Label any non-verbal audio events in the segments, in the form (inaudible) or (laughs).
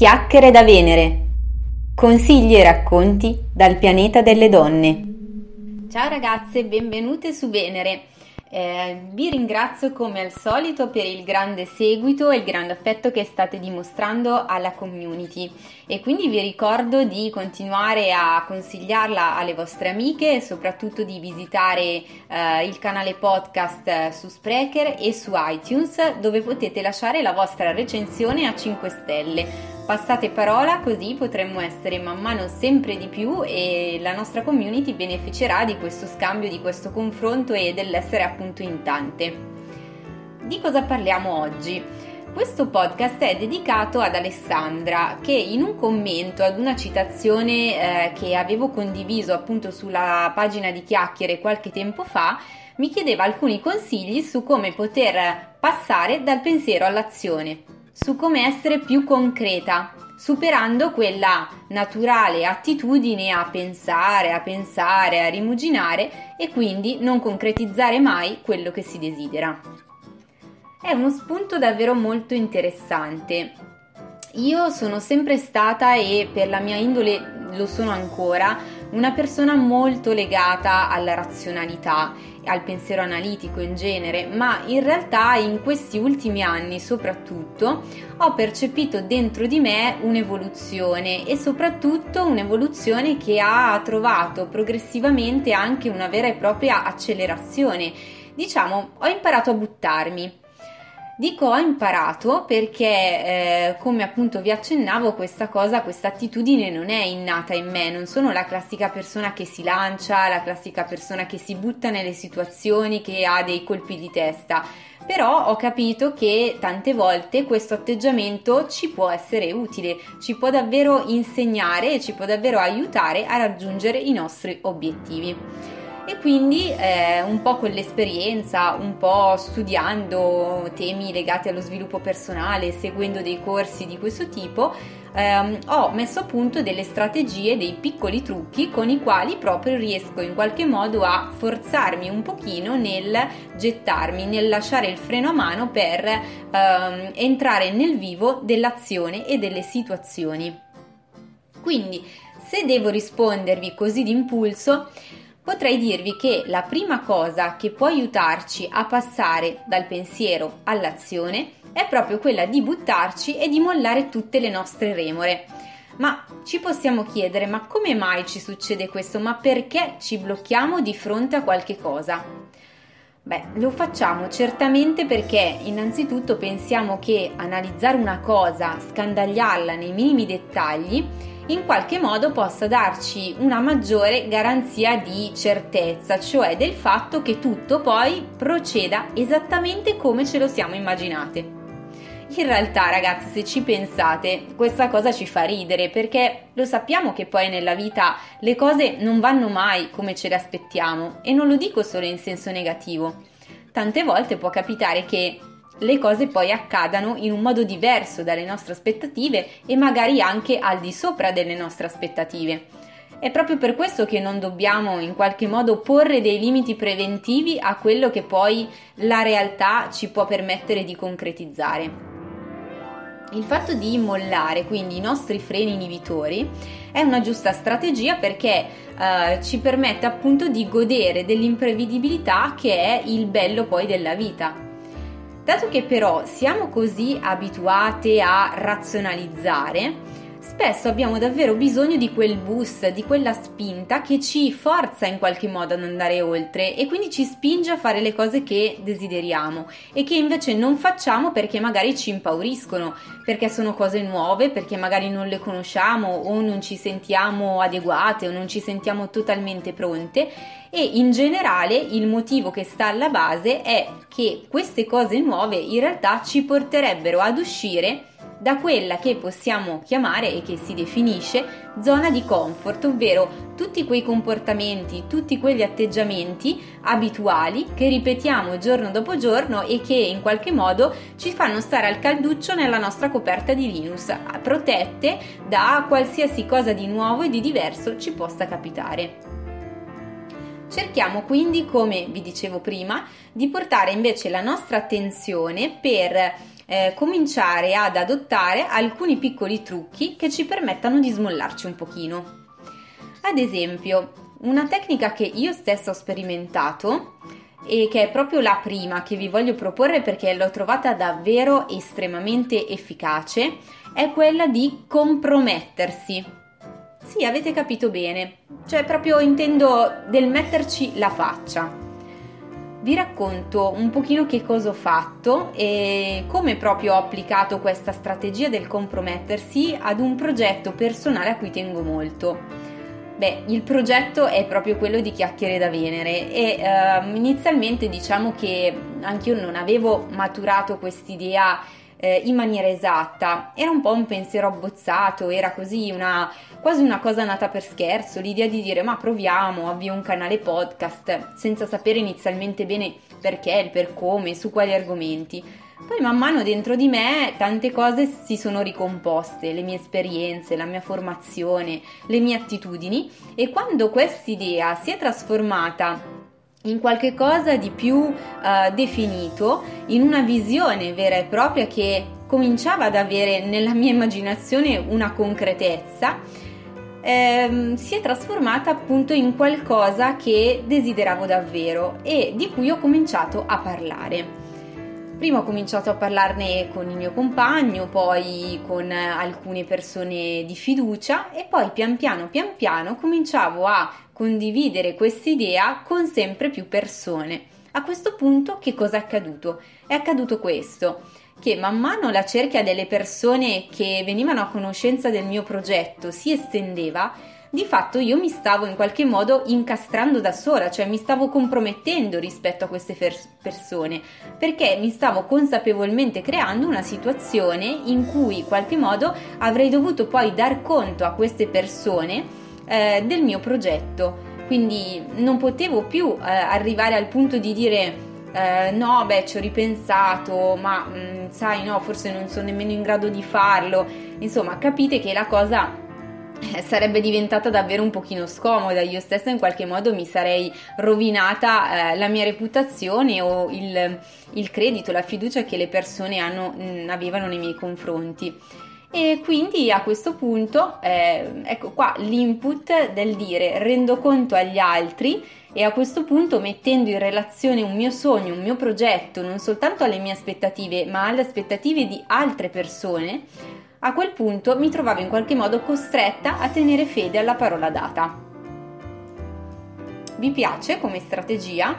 Chiacchiere da Venere. Consigli e racconti dal pianeta delle donne. Ciao ragazze, benvenute su Venere. Eh, vi ringrazio come al solito per il grande seguito e il grande affetto che state dimostrando alla community e quindi vi ricordo di continuare a consigliarla alle vostre amiche e soprattutto di visitare eh, il canale podcast su Sprecher e su iTunes dove potete lasciare la vostra recensione a 5 stelle Passate parola così potremmo essere man mano sempre di più e la nostra community beneficerà di questo scambio, di questo confronto e dell'essere appunto in tante. Di cosa parliamo oggi? Questo podcast è dedicato ad Alessandra che in un commento ad una citazione eh, che avevo condiviso appunto sulla pagina di chiacchiere qualche tempo fa mi chiedeva alcuni consigli su come poter passare dal pensiero all'azione su come essere più concreta, superando quella naturale attitudine a pensare, a pensare, a rimuginare e quindi non concretizzare mai quello che si desidera. È uno spunto davvero molto interessante. Io sono sempre stata e per la mia indole lo sono ancora una persona molto legata alla razionalità al pensiero analitico in genere, ma in realtà in questi ultimi anni soprattutto ho percepito dentro di me un'evoluzione e soprattutto un'evoluzione che ha trovato progressivamente anche una vera e propria accelerazione. Diciamo, ho imparato a buttarmi Dico ho imparato perché, eh, come appunto vi accennavo, questa cosa, questa attitudine non è innata in me, non sono la classica persona che si lancia, la classica persona che si butta nelle situazioni, che ha dei colpi di testa. Però ho capito che tante volte questo atteggiamento ci può essere utile, ci può davvero insegnare e ci può davvero aiutare a raggiungere i nostri obiettivi e quindi eh, un po' con l'esperienza, un po' studiando temi legati allo sviluppo personale, seguendo dei corsi di questo tipo, ehm, ho messo a punto delle strategie, dei piccoli trucchi con i quali proprio riesco in qualche modo a forzarmi un pochino nel gettarmi, nel lasciare il freno a mano per ehm, entrare nel vivo dell'azione e delle situazioni. Quindi, se devo rispondervi così d'impulso, potrei dirvi che la prima cosa che può aiutarci a passare dal pensiero all'azione è proprio quella di buttarci e di mollare tutte le nostre remore. Ma ci possiamo chiedere, ma come mai ci succede questo? Ma perché ci blocchiamo di fronte a qualche cosa? Beh, lo facciamo certamente perché innanzitutto pensiamo che analizzare una cosa, scandagliarla nei minimi dettagli, in qualche modo possa darci una maggiore garanzia di certezza, cioè del fatto che tutto poi proceda esattamente come ce lo siamo immaginate. In realtà, ragazzi, se ci pensate, questa cosa ci fa ridere perché lo sappiamo che poi nella vita le cose non vanno mai come ce le aspettiamo e non lo dico solo in senso negativo. Tante volte può capitare che le cose poi accadano in un modo diverso dalle nostre aspettative e magari anche al di sopra delle nostre aspettative. È proprio per questo che non dobbiamo in qualche modo porre dei limiti preventivi a quello che poi la realtà ci può permettere di concretizzare. Il fatto di mollare quindi i nostri freni inibitori è una giusta strategia perché eh, ci permette appunto di godere dell'imprevedibilità che è il bello poi della vita. Dato che però siamo così abituate a razionalizzare, spesso abbiamo davvero bisogno di quel boost, di quella spinta che ci forza in qualche modo ad andare oltre e quindi ci spinge a fare le cose che desideriamo e che invece non facciamo perché magari ci impauriscono, perché sono cose nuove, perché magari non le conosciamo o non ci sentiamo adeguate o non ci sentiamo totalmente pronte. E in generale il motivo che sta alla base è che queste cose nuove in realtà ci porterebbero ad uscire da quella che possiamo chiamare e che si definisce zona di comfort, ovvero tutti quei comportamenti, tutti quegli atteggiamenti abituali che ripetiamo giorno dopo giorno e che in qualche modo ci fanno stare al calduccio nella nostra coperta di Linux, protette da qualsiasi cosa di nuovo e di diverso ci possa capitare. Cerchiamo quindi, come vi dicevo prima, di portare invece la nostra attenzione per eh, cominciare ad adottare alcuni piccoli trucchi che ci permettano di smollarci un pochino. Ad esempio, una tecnica che io stessa ho sperimentato e che è proprio la prima che vi voglio proporre perché l'ho trovata davvero estremamente efficace è quella di compromettersi. Sì, avete capito bene, cioè proprio intendo del metterci la faccia vi racconto un pochino che cosa ho fatto e come proprio ho applicato questa strategia del compromettersi ad un progetto personale a cui tengo molto. Beh, il progetto è proprio quello di Chiacchiere da Venere e uh, inizialmente diciamo che anch'io non avevo maturato quest'idea eh, in maniera esatta. Era un po' un pensiero abbozzato, era così una, quasi una cosa nata per scherzo, l'idea di dire ma proviamo, avvio un canale podcast, senza sapere inizialmente bene perché, il per come, su quali argomenti. Poi man mano dentro di me tante cose si sono ricomposte, le mie esperienze, la mia formazione, le mie attitudini e quando quest'idea si è trasformata in qualche cosa di più uh, definito, in una visione vera e propria che cominciava ad avere nella mia immaginazione una concretezza, ehm, si è trasformata appunto in qualcosa che desideravo davvero e di cui ho cominciato a parlare. Prima ho cominciato a parlarne con il mio compagno, poi con alcune persone di fiducia e poi pian piano pian piano cominciavo a condividere quest'idea con sempre più persone. A questo punto che cosa è accaduto? È accaduto questo, che man mano la cerchia delle persone che venivano a conoscenza del mio progetto si estendeva, di fatto io mi stavo in qualche modo incastrando da sola, cioè mi stavo compromettendo rispetto a queste fer- persone, perché mi stavo consapevolmente creando una situazione in cui in qualche modo avrei dovuto poi dar conto a queste persone eh, del mio progetto. Quindi non potevo più eh, arrivare al punto di dire eh, no, beh, ci ho ripensato, ma mh, mm, sai, no, forse non sono nemmeno in grado di farlo. Insomma, capite che la cosa (laughs) sarebbe diventata davvero un pochino scomoda. Io stessa in qualche modo mi sarei rovinata eh, la mia reputazione o il, il, credito, la fiducia che le persone hanno, mh, mm, avevano nei miei confronti. E quindi a questo punto, eh, ecco qua l'input del dire rendo conto agli altri e a questo punto mettendo in relazione un mio sogno, un mio progetto, non soltanto alle mie aspettative, ma alle aspettative di altre persone, a quel punto mi trovavo in qualche modo costretta a tenere fede alla parola data. Vi piace come strategia?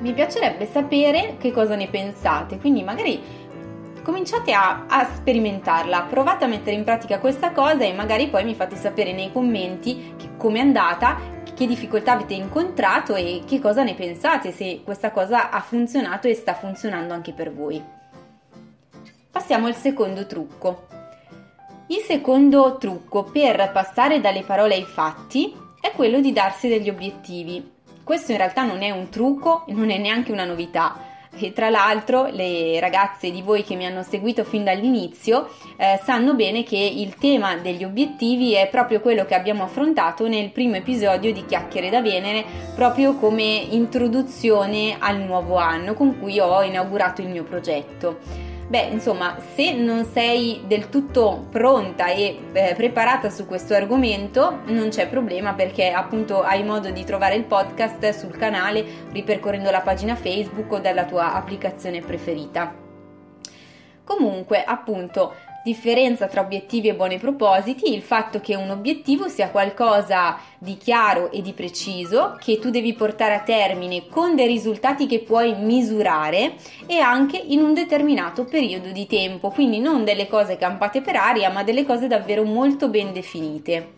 Mi piacerebbe sapere che cosa ne pensate, quindi magari cominciate a, a, sperimentarla, provate a mettere in pratica questa cosa e magari poi mi fate sapere nei commenti come è andata, che difficoltà avete incontrato e che cosa ne pensate, se questa cosa ha funzionato e sta funzionando anche per voi. Passiamo al secondo trucco. Secondo trucco per passare dalle parole ai fatti è quello di darsi degli obiettivi. Questo in realtà non è un trucco, non è neanche una novità e tra l'altro le ragazze di voi che mi hanno seguito fin dall'inizio eh, sanno bene che il tema degli obiettivi è proprio quello che abbiamo affrontato nel primo episodio di Chiacchiere da Venere, proprio come introduzione al nuovo anno con cui ho inaugurato il mio progetto. Beh, insomma, se non sei del tutto pronta e eh, preparata su questo argomento, non c'è problema perché appunto hai modo di trovare il podcast sul canale ripercorrendo la pagina Facebook o dalla tua applicazione preferita. Comunque, appunto, differenza tra obiettivi e buoni propositi, il fatto che un obiettivo sia qualcosa di chiaro e di preciso, che tu devi portare a termine con dei risultati che puoi misurare e anche in un determinato periodo di tempo, quindi non delle cose campate per aria, ma delle cose davvero molto ben definite.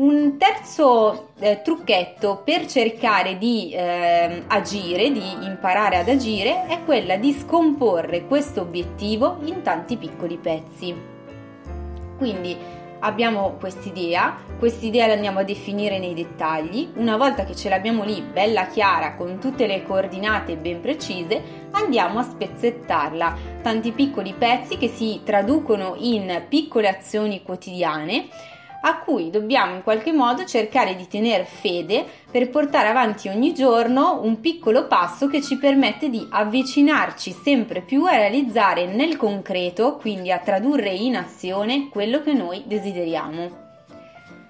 Un terzo eh, trucchetto per cercare di eh, agire, di imparare ad agire, è quella di scomporre questo obiettivo in tanti piccoli pezzi. Quindi abbiamo quest'idea, quest'idea la andiamo a definire nei dettagli, una volta che ce l'abbiamo lì bella chiara con tutte le coordinate ben precise, andiamo a spezzettarla, tanti piccoli pezzi che si traducono in piccole azioni quotidiane a cui dobbiamo in qualche modo cercare di tenere fede per portare avanti ogni giorno un piccolo passo che ci permette di avvicinarci sempre più a realizzare nel concreto, quindi a tradurre in azione quello che noi desideriamo.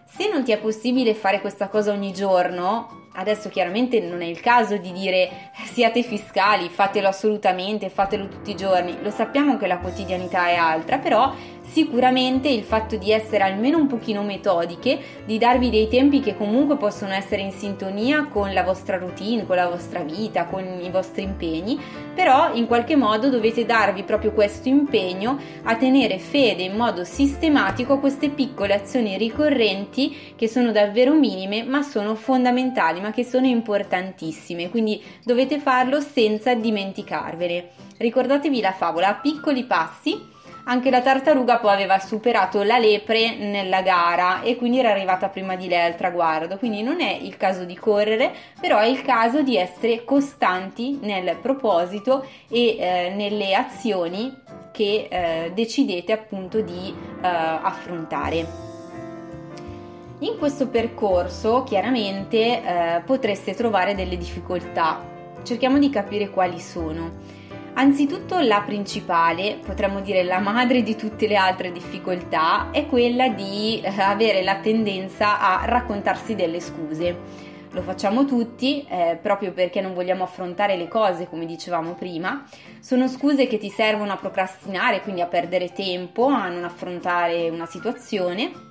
Se non ti è possibile fare questa cosa ogni giorno, Adesso chiaramente non è il caso di dire siate fiscali, fatelo assolutamente, fatelo tutti i giorni. Lo sappiamo che la quotidianità è altra, però sicuramente il fatto di essere almeno un pochino metodiche, di darvi dei tempi che comunque possono essere in sintonia con la vostra routine, con la vostra vita, con i vostri impegni, però in qualche modo dovete darvi proprio questo impegno a tenere fede in modo sistematico a queste piccole azioni ricorrenti che sono davvero minime ma sono fondamentali, ma che sono importantissime, quindi dovete farlo senza dimenticarvene. Ricordatevi la favola, piccoli passi anche la tartaruga poi aveva superato la lepre nella gara e quindi era arrivata prima di lei al traguardo. Quindi non è il caso di correre, però è il caso di essere costanti nel proposito e eh, nelle azioni che eh, decidete appunto di eh, affrontare. In questo percorso chiaramente eh, potreste trovare delle difficoltà. Cerchiamo di capire quali sono. Anzitutto la principale, potremmo dire la madre di tutte le altre difficoltà, è quella di eh, avere la tendenza a raccontarsi delle scuse. Lo facciamo tutti eh, proprio perché non vogliamo affrontare le cose come dicevamo prima. Sono scuse che ti servono a procrastinare, quindi a perdere tempo, a non affrontare una situazione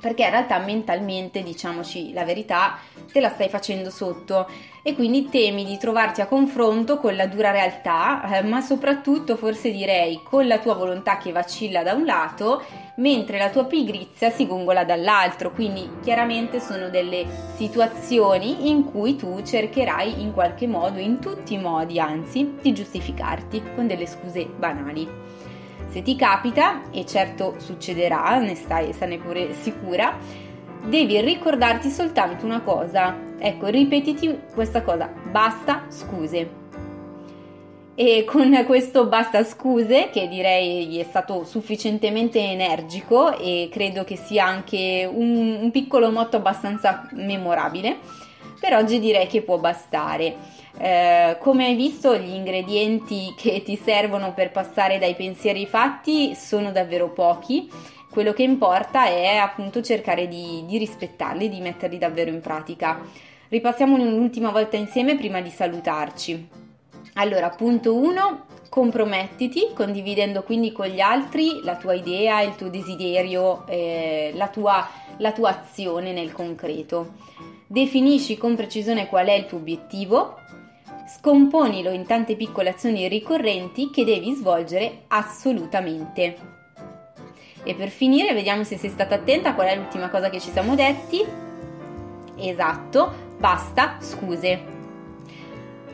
perché in realtà mentalmente, diciamoci la verità, te la stai facendo sotto e quindi temi di trovarti a confronto con la dura realtà, eh, ma soprattutto forse direi con la tua volontà che vacilla da un lato, mentre la tua pigrizia si gongola dall'altro, quindi chiaramente sono delle situazioni in cui tu cercherai in qualche modo, in tutti i modi anzi, di giustificarti con delle scuse banali. Se ti capita, e certo succederà, ne stai, stai pure sicura, devi ricordarti soltanto una cosa. Ecco, ripetiti questa cosa, basta scuse. E con questo basta scuse, che direi è stato sufficientemente energico e credo che sia anche un, un piccolo motto abbastanza memorabile, per oggi direi che può bastare. Eh, come hai visto, gli ingredienti che ti servono per passare dai pensieri ai fatti sono davvero pochi. Quello che importa è appunto cercare di, di rispettarli, di metterli davvero in pratica. Ripassiamo un'ultima volta insieme prima di salutarci. Allora, punto 1, compromettiti condividendo quindi con gli altri la tua idea, il tuo desiderio, eh, la, tua, la tua azione nel concreto. Definisci con precisione qual è il tuo obiettivo, scomponilo in tante piccole azioni ricorrenti che devi svolgere assolutamente. E per finire, vediamo se sei stata attenta qual è l'ultima cosa che ci siamo detti. Esatto, basta scuse.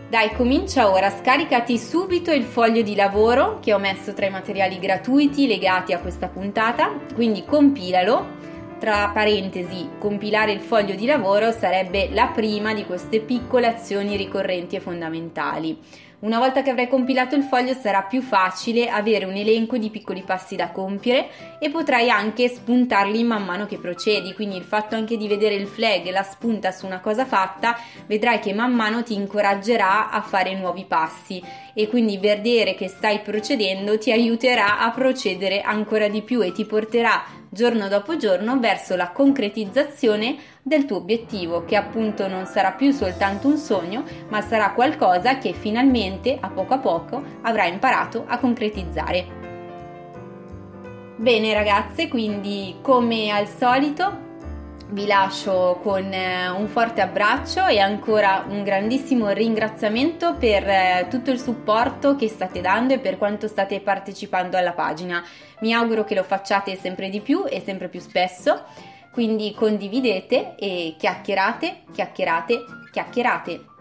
Dai, comincia ora, scaricati subito il foglio di lavoro che ho messo tra i materiali gratuiti legati a questa puntata, quindi compilalo tra parentesi, compilare il foglio di lavoro sarebbe la prima di queste piccole azioni ricorrenti e fondamentali. Una volta che avrai compilato il foglio sarà più facile avere un elenco di piccoli passi da compiere e potrai anche spuntarli man mano che procedi, quindi il fatto anche di vedere il flag e la spunta su una cosa fatta, vedrai che man mano ti incoraggerà a fare nuovi passi e quindi vedere che stai procedendo ti aiuterà a procedere ancora di più e ti porterà giorno dopo giorno verso la concretizzazione del tuo obiettivo, che appunto non sarà più soltanto un sogno, ma sarà qualcosa che finalmente, a poco a poco, avrai imparato a concretizzare. Bene ragazze, quindi come al solito vi lascio con eh, un forte abbraccio e ancora un grandissimo ringraziamento per eh, tutto il supporto che state dando e per quanto state partecipando alla pagina. Mi auguro che lo facciate sempre di più e sempre più spesso. Quindi condividete e chiacchierate, chiacchierate, chiacchierate.